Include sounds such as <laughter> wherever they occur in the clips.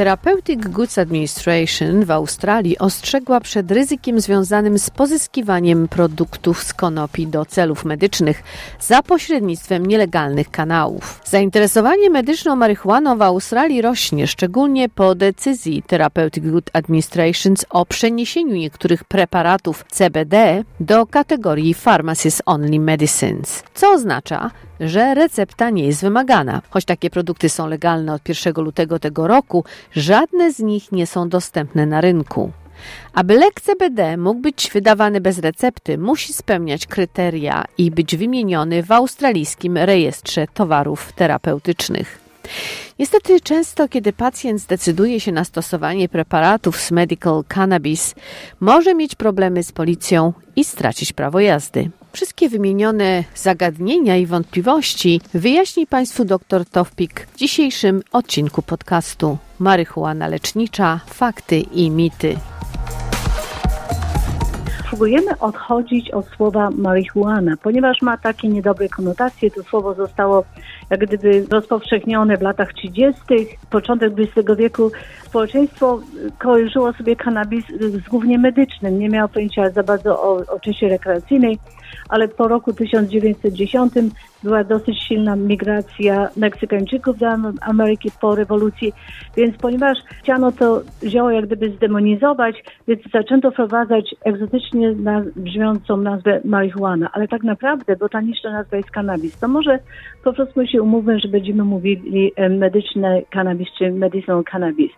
Therapeutic Goods Administration w Australii ostrzegła przed ryzykiem związanym z pozyskiwaniem produktów z konopi do celów medycznych za pośrednictwem nielegalnych kanałów. Zainteresowanie medyczną marihuaną w Australii rośnie, szczególnie po decyzji Therapeutic Goods Administration o przeniesieniu niektórych preparatów CBD do kategorii Pharmacies Only Medicines, co oznacza, że recepta nie jest wymagana. Choć takie produkty są legalne od 1 lutego tego roku, żadne z nich nie są dostępne na rynku. Aby lek CBD mógł być wydawany bez recepty, musi spełniać kryteria i być wymieniony w australijskim rejestrze towarów terapeutycznych. Niestety często, kiedy pacjent zdecyduje się na stosowanie preparatów z medical cannabis, może mieć problemy z policją i stracić prawo jazdy. Wszystkie wymienione zagadnienia i wątpliwości wyjaśni Państwu dr Tofpik w dzisiejszym odcinku podcastu Maryhuana lecznicza, fakty i mity próbujemy odchodzić od słowa marihuana, ponieważ ma takie niedobre konotacje. To słowo zostało jak gdyby rozpowszechnione w latach 30., początek XX wieku. Społeczeństwo kojarzyło sobie kanabis z głównie medycznym, nie miało pojęcia za bardzo o, o części rekreacyjnej, ale po roku 1910 była dosyć silna migracja Meksykańczyków do Ameryki po rewolucji, więc ponieważ chciano to zioło jak gdyby zdemonizować, więc zaczęto wprowadzać egzotycznie brzmiącą nazwę marihuana, ale tak naprawdę botaniczna nazwa jest cannabis. To może po prostu się umówmy, że będziemy mówili medyczne cannabis czy medicinal cannabis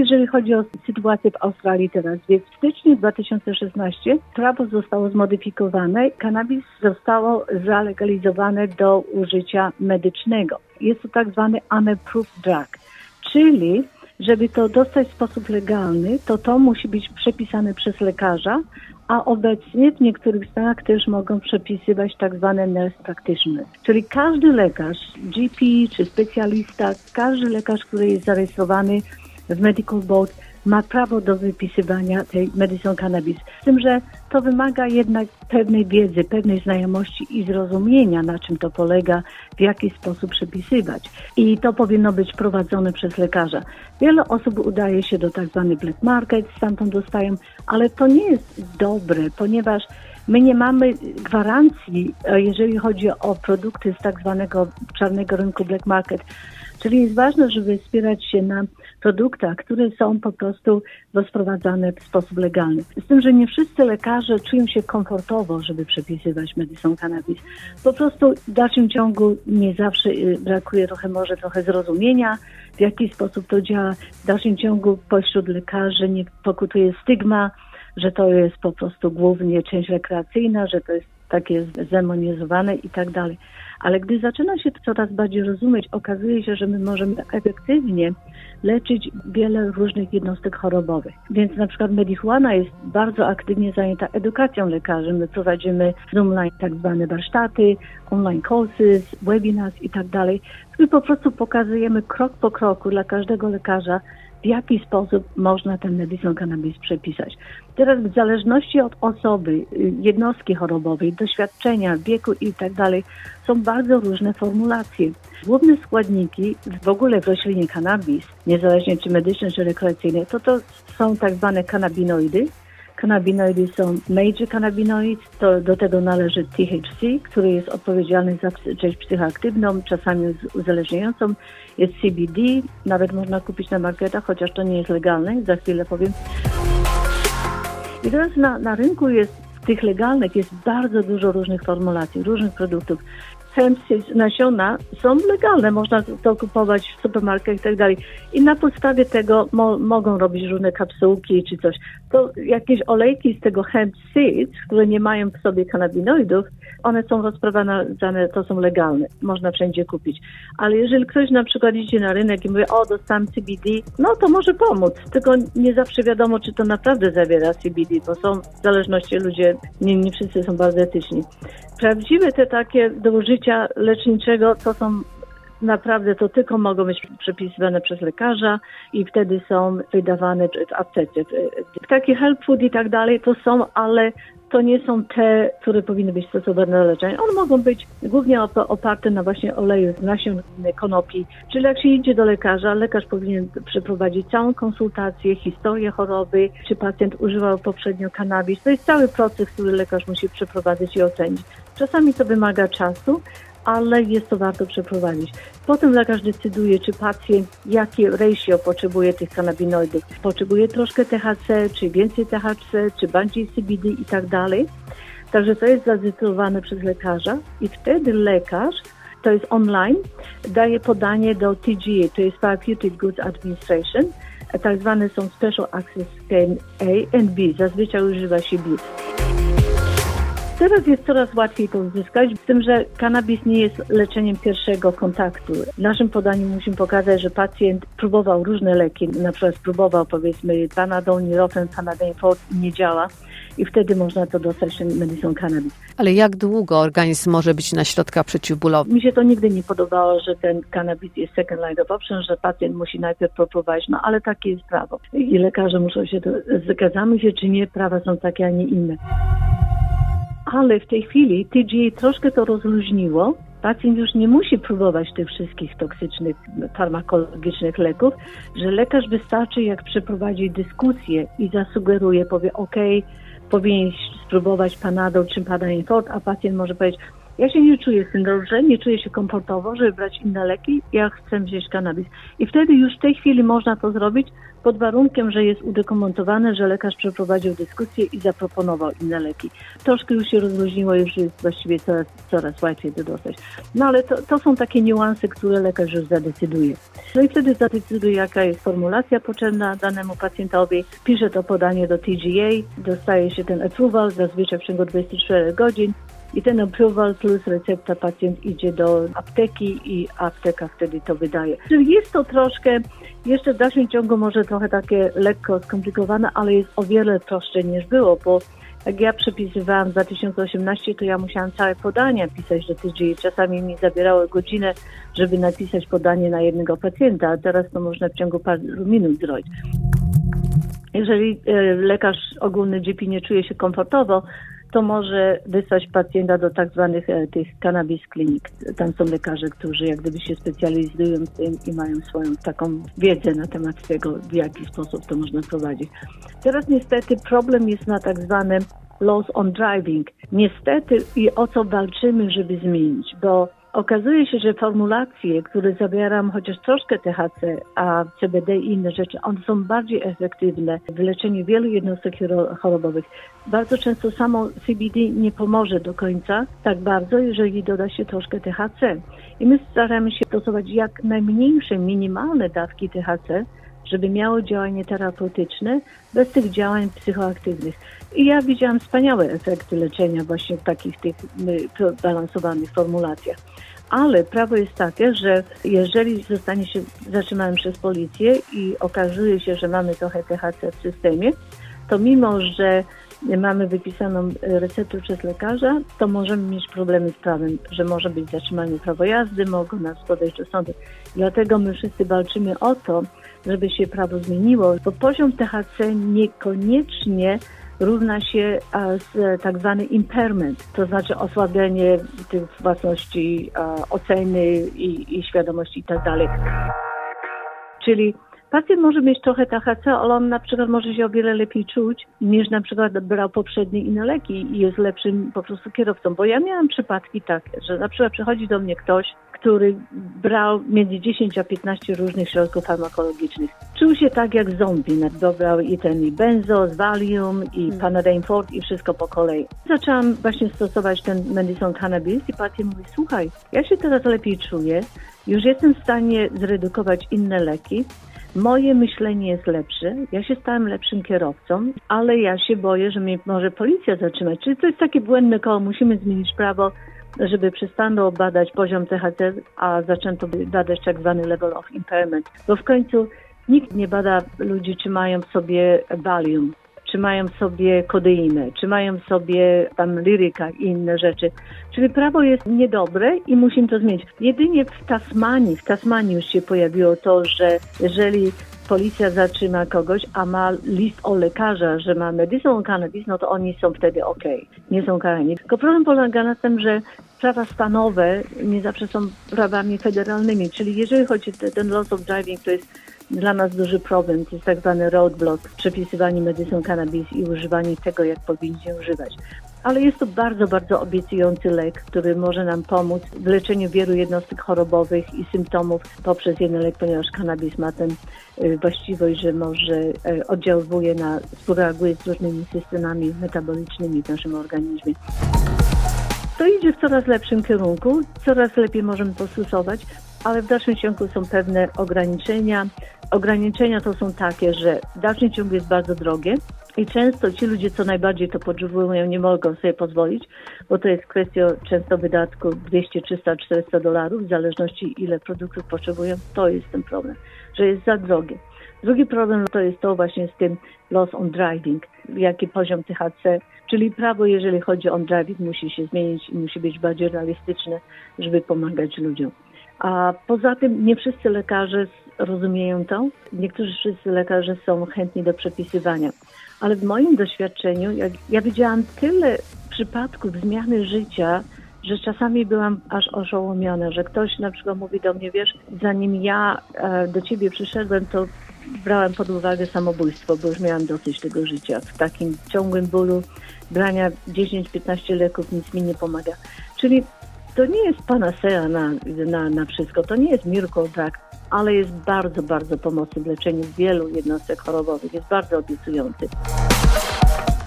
jeżeli chodzi o sytuację w Australii teraz. Więc w styczniu 2016 prawo zostało zmodyfikowane, kanabis zostało zalegalizowane do użycia medycznego. Jest to tak zwany unapproved drug, czyli żeby to dostać w sposób legalny, to to musi być przepisane przez lekarza, a obecnie w niektórych stanach też mogą przepisywać tak zwane nurse practitioner. Czyli każdy lekarz, GP czy specjalista, każdy lekarz, który jest zarejestrowany w Medical Board ma prawo do wypisywania tej medicine cannabis. Z tym, że to wymaga jednak pewnej wiedzy, pewnej znajomości i zrozumienia, na czym to polega, w jaki sposób przepisywać. I to powinno być prowadzone przez lekarza. Wiele osób udaje się do tak zwany black market, stamtąd dostają, ale to nie jest dobre, ponieważ My nie mamy gwarancji, e, jeżeli chodzi o produkty z tak zwanego czarnego rynku black market. Czyli jest ważne, żeby wspierać się na produktach, które są po prostu rozprowadzane w sposób legalny. Z tym, że nie wszyscy lekarze czują się komfortowo, żeby przepisywać medicine cannabis. Po prostu w dalszym ciągu nie zawsze y, brakuje trochę, może trochę zrozumienia, w jaki sposób to działa. W dalszym ciągu pośród lekarzy nie pokutuje stygma, że to jest po prostu głównie część rekreacyjna, że to jest takie zdemonizowane i tak dalej. Ale gdy zaczyna się to coraz bardziej rozumieć, okazuje się, że my możemy efektywnie leczyć wiele różnych jednostek chorobowych. Więc na przykład marihuana jest bardzo aktywnie zajęta edukacją lekarzy. My prowadzimy online tak zwane warsztaty, online courses, webinars i tak dalej, my po prostu pokazujemy krok po kroku dla każdego lekarza, w jaki sposób można ten medicine cannabis przepisać. Teraz w zależności od osoby, y, jednostki chorobowej, doświadczenia, wieku i tak dalej, są bardzo różne formulacje. Główne składniki w ogóle w roślinie cannabis, niezależnie czy medyczne, czy rekreacyjne, to to są tak zwane kanabinoidy, Kanabinoidy są major cannabinoid, to do tego należy THC, który jest odpowiedzialny za część psychoaktywną, czasami uzależniającą. Jest CBD, nawet można kupić na marketach, chociaż to nie jest legalne, za chwilę powiem. I teraz na, na rynku jest tych legalnych jest bardzo dużo różnych formulacji, różnych produktów. seeds, nasiona są legalne, można to kupować w supermarketach i tak dalej. I na podstawie tego mo mogą robić różne kapsułki czy coś. To jakieś olejki z tego hemp seeds, które nie mają w sobie kanabinoidów, one są rozprowadzane, to są legalne, można wszędzie kupić. Ale jeżeli ktoś na przykład idzie na rynek i mówi, o dostałem CBD, no to może pomóc, tylko nie zawsze wiadomo, czy to naprawdę zawiera CBD, bo są w zależności ludzie, nie, nie wszyscy są bardzo etyczni. Prawdziwe te takie do użycia leczniczego to są naprawdę to tylko mogą być przepisywane przez lekarza i wtedy są wydawane w aptece. Takie health food i tak dalej to są, ale to nie są te, które powinny być stosowane do leczenia. One mogą być głównie oparte na właśnie oleju z nasion konopi. Czyli jak się idzie do lekarza, lekarz powinien przeprowadzić całą konsultację, historię choroby, czy pacjent używał poprzednio kanabis. To jest cały proces, który lekarz musi przeprowadzić i ocenić. Czasami to wymaga czasu, ale jest to warto przeprowadzić. Potem lekarz decyduje, czy pacjent, jakie ratio potrzebuje tych kanabinoidów. Potrzebuje troszkę THC, czy więcej THC, czy bardziej CBD i tak dalej. Także to jest zadecydowane przez lekarza i wtedy lekarz, to jest online, daje podanie do TGA, to jest Therapeutic Goods Administration, tak zwane są Special Access Scan A and B, zazwyczaj używa się BIT. Teraz jest coraz łatwiej to uzyskać, z tym, że kanabis nie jest leczeniem pierwszego kontaktu. W naszym podaniu musimy pokazać, że pacjent próbował różne leki, na przykład próbował powiedzmy Panadol, Nurofen, Panadol i nie działa i wtedy można to dostać medicine cannabis. Ale jak długo organizm może być na środkach przeciwbólowych? Mi się to nigdy nie podobało, że ten cannabis jest second line of option, że pacjent musi najpierw próbować, no ale takie jest prawo. I lekarze muszą się, to, zgadzamy się czy nie, prawa są takie, a nie inne ale w tej chwili TGA troszkę to rozluźniło. Pacjent już nie musi próbować tych wszystkich toksycznych, farmakologicznych leków, że lekarz wystarczy, jak przeprowadzi dyskusję i zasugeruje, powie, ok, powinien spróbować Panadol czy Panainfort, a pacjent może powiedzieć, ja się nie czuję dobrze, nie czuję się komfortowo, żeby brać inne leki, ja chcę wziąć kanabis. I wtedy już w tej chwili można to zrobić pod warunkiem, że jest udokumentowane, że lekarz przeprowadził dyskusję i zaproponował inne leki. Troszkę już się rozluźniło, już jest właściwie coraz, coraz łatwiej to dostać. No ale to, to są takie niuanse, które lekarz już zadecyduje. No i wtedy zadecyduje, jaka jest formulacja potrzebna danemu pacjentowi, pisze to podanie do TGA, dostaje się ten approval, zazwyczaj w ciągu 24 godzin, i ten approval plus recepta pacjent idzie do apteki i apteka wtedy to wydaje. Czyli jest to troszkę, jeszcze w dalszym ciągu może trochę takie lekko skomplikowane, ale jest o wiele prostsze niż było, bo jak ja przepisywałam w 2018, to ja musiałam całe podania pisać do TG. Czasami mi zabierało godzinę, żeby napisać podanie na jednego pacjenta, a teraz to można w ciągu paru minut zrobić. Jeżeli e, lekarz ogólny GP nie czuje się komfortowo, to może wysłać pacjenta do tak zwanych e, tych cannabis klinik. Tam są lekarze, którzy jak gdyby się specjalizują w tym i mają swoją taką wiedzę na temat tego, w jaki sposób to można prowadzić. Teraz niestety problem jest na tak zwanym loss on driving. Niestety i o co walczymy, żeby zmienić, bo Okazuje się, że formulacje, które zawierają chociaż troszkę THC, a CBD i inne rzeczy, one są bardziej efektywne w leczeniu wielu jednostek chorobowych. Bardzo często samo CBD nie pomoże do końca tak bardzo, jeżeli doda się troszkę THC. I my staramy się stosować jak najmniejsze, minimalne dawki THC, żeby miało działanie terapeutyczne bez tych działań psychoaktywnych. I ja widziałam wspaniałe efekty leczenia właśnie w takich tych balansowanych formulacjach. Ale prawo jest takie, że jeżeli zostanie się zatrzymany przez policję i okazuje się, że mamy trochę THC w systemie, to mimo, że mamy wypisaną receptę przez lekarza, to możemy mieć problemy z prawem, że może być zatrzymanie prawo jazdy, mogą nas podejść do sądu. Dlatego my wszyscy walczymy o to, żeby się prawo zmieniło, bo poziom THC niekoniecznie równa się z tak zwany impairment, to znaczy osłabienie tych własności oceny i, i świadomości itd. Tak Czyli Pacjent może mieć trochę THC, ale on na przykład może się o wiele lepiej czuć niż na przykład brał poprzednie inne leki i jest lepszym po prostu kierowcą. Bo ja miałam przypadki takie, że na przykład przychodzi do mnie ktoś, który brał między 10 a 15 różnych środków farmakologicznych. Czuł się tak jak zombie, dobrał i ten i benzo, z Valium, i hmm. Panadein Fort i wszystko po kolei. Zaczęłam właśnie stosować ten medicine cannabis i pacjent mówi, słuchaj, ja się teraz lepiej czuję, już jestem w stanie zredukować inne leki, Moje myślenie jest lepsze, ja się stałem lepszym kierowcą, ale ja się boję, że mnie może policja zatrzymać. Czyli to jest takie błędne koło, musimy zmienić prawo, żeby przestano badać poziom THC, a zaczęto badać tak zwany level of impairment. Bo w końcu nikt nie bada ludzi, czy mają w sobie Valium, czy mają sobie kodeinę, czy mają sobie tam liryka i inne rzeczy. Czyli prawo jest niedobre i musimy to zmienić. Jedynie w Tasmanii, w Tasmanii już się pojawiło to, że jeżeli policja zatrzyma kogoś, a ma list o lekarza, że ma medicinal cannabis, no to oni są wtedy ok, nie są karani. Tylko problem polega na tym, że prawa stanowe nie zawsze są prawami federalnymi, czyli jeżeli chodzi o ten loss of driving, to jest dla nas duży problem. To jest tak zwany roadblock, przepisywanie medycyny cannabis i używanie tego, jak powinniśmy używać. Ale jest to bardzo, bardzo obiecujący lek, który może nam pomóc w leczeniu wielu jednostek chorobowych i symptomów poprzez jeden lek, ponieważ cannabis ma tę y, właściwość, że może y, oddziałuje na, współreaguje z różnymi systemami metabolicznymi w naszym organizmie. To idzie w coraz lepszym kierunku, coraz lepiej możemy to stosować, ale w dalszym ciągu są pewne ograniczenia. Ograniczenia to są takie, że w dalszym ciągu jest bardzo drogie i często ci ludzie, co najbardziej to potrzebują, nie mogą sobie pozwolić, bo to jest kwestia często wydatku 200, 300, 400 dolarów, w zależności ile produktów potrzebują. To jest ten problem, że jest za drogie. Drugi problem to jest to właśnie z tym loss on driving, jaki poziom THC, czyli prawo, jeżeli chodzi o driving, musi się zmienić i musi być bardziej realistyczne, żeby pomagać ludziom. A poza tym nie wszyscy lekarze rozumieją to. Niektórzy wszyscy lekarze są chętni do przepisywania. Ale w moim doświadczeniu, jak ja widziałam tyle przypadków zmiany życia, że czasami byłam aż oszołomiona, że ktoś na przykład mówi do mnie, wiesz, zanim ja e, do ciebie przyszedłem, to brałem pod uwagę samobójstwo, bo już miałam dosyć tego życia. W takim ciągłym bólu brania 10-15 leków nic mi nie pomaga. Czyli to nie jest panacea na, na, na wszystko, to nie jest miracle drug, ale jest bardzo, bardzo pomocny w leczeniu wielu jednostek chorobowych, jest bardzo obiecujący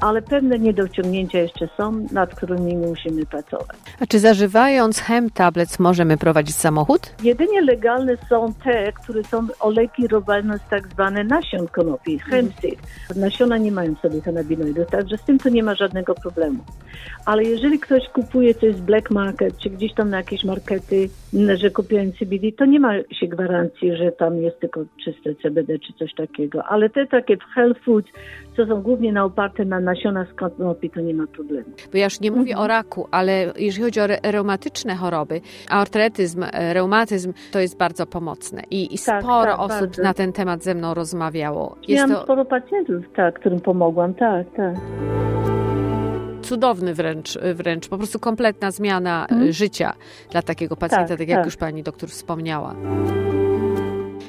ale pewne niedociągnięcia jeszcze są, nad którymi musimy pracować. A czy zażywając hemp tablets możemy prowadzić samochód? Jedynie legalne są te, które są olejki robione z tak zwane nasion konopi, hemp seed. Nasiona nie mają sobie kanabinoidów, także z tym to nie ma żadnego problemu. Ale jeżeli ktoś kupuje coś z black market, czy gdzieś tam na jakieś markety, że kupiłem CBD, to nie ma się gwarancji, że tam jest tylko czyste CBD czy coś takiego. Ale te takie health foods, co są głównie na oparte na nasiona z konopi, to nie ma problemu. Bo ja już nie mówię mhm. o raku, ale jeżeli chodzi o re reumatyczne choroby, artretyzm, e, reumatyzm, to jest bardzo pomocne. I, i tak, sporo tak, osób bardzo. na ten temat ze mną rozmawiało. Jest Miałam to... sporo pacjentów, tak, którym pomogłam, tak, tak cudowny wręcz, wręcz, po prostu kompletna zmiana mm. życia dla takiego pacjenta, tak, tak jak tak. już pani doktor wspomniała.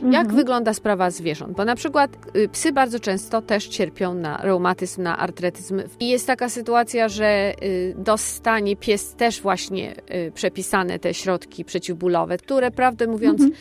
Jak mhm. wygląda sprawa zwierząt? Bo na przykład y, psy bardzo często też cierpią na reumatyzm, na artretyzm. I jest taka sytuacja, że y, dostanie pies też właśnie y, przepisane te środki przeciwbólowe, które prawdę mówiąc mhm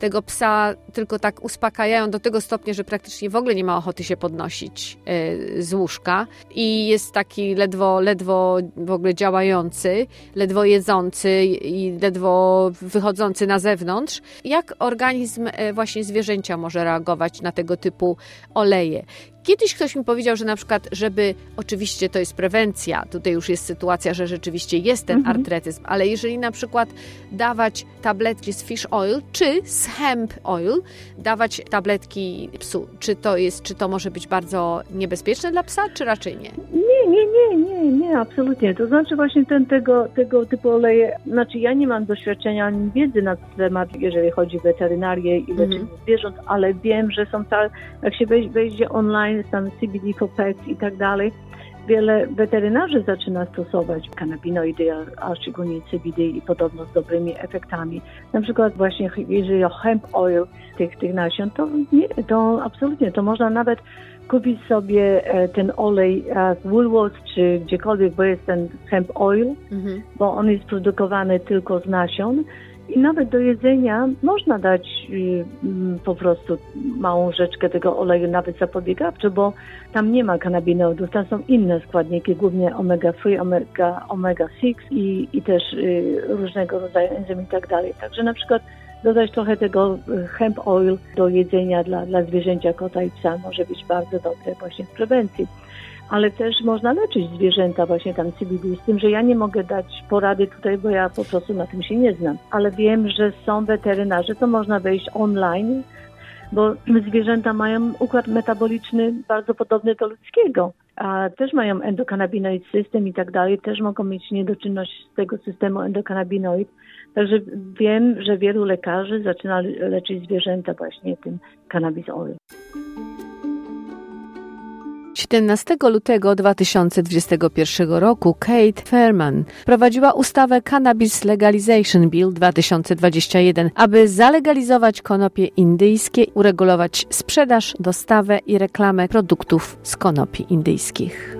tego psa tylko tak uspokajają do tego stopnia, że praktycznie w ogóle nie ma ochoty się podnosić e, z łóżka i jest taki ledwo, ledwo w ogóle działający, ledwo jedzący i ledwo wychodzący na zewnątrz. Jak organizm e, właśnie zwierzęcia może reagować na tego typu oleje? Kiedyś ktoś mi powiedział, że na przykład, żeby, oczywiście to jest prewencja, tutaj już jest sytuacja, że rzeczywiście jest ten mhm. artretyzm, ale jeżeli na przykład dawać tabletki z fish oil czy z hemp oil, dawać tabletki psu, czy to jest, czy to może być bardzo niebezpieczne dla psa, czy raczej nie? Nie, nie, nie, nie, nie, absolutnie. To znaczy właśnie ten, tego, tego typu oleje, znaczy ja nie mam doświadczenia ani wiedzy na temat, jeżeli chodzi o weterynarię i leczenie mhm. zwierząt, ale wiem, że są tak, jak się wejdzie online, online, tam CBD for pets i tak dalej, wiele weterynarzy zaczyna stosować kanabinoidy, a szczególnie CBD i podobno z dobrymi efektami. Na przykład właśnie jeżeli o hemp oil tych, tych nasion, to nie, to absolutnie, to można nawet kupić sobie e, ten olej w Woolworths czy gdziekolwiek, bo jest ten hemp oil, mhm. bo on jest produkowany tylko z nasion I nawet do jedzenia można dać mm, po prostu małą rzeczkę tego oleju, nawet zapobiegawczy, bo tam nie ma kanabinoidów, tam są inne składniki, głównie omega-3, omega, omega-6 i, i też y, różnego rodzaju enzymy i tak dalej. Także na przykład dodać trochę tego y, hemp oil do jedzenia dla, dla zwierzęcia, kota i psa może być bardzo dobre właśnie w prewencji ale też można leczyć zwierzęta właśnie tam CBD, z tym, że ja nie mogę dać porady tutaj, bo ja po prostu na tym się nie znam, ale wiem, że są weterynarze, to można wejść online, bo <clears throat> zwierzęta mają układ metaboliczny bardzo podobny do ludzkiego, a też mają endokannabinoid system i tak dalej, też mogą mieć niedoczynność z tego systemu endokannabinoid. Także wiem, że wielu lekarzy zaczyna leczyć zwierzęta właśnie tym cannabis oil. 17 lutego 2021 roku Kate Fairman prowadziła ustawę Cannabis Legalization Bill 2021, aby zalegalizować konopie indyjskie, uregulować sprzedaż, dostawę i reklamę produktów z konopi indyjskich.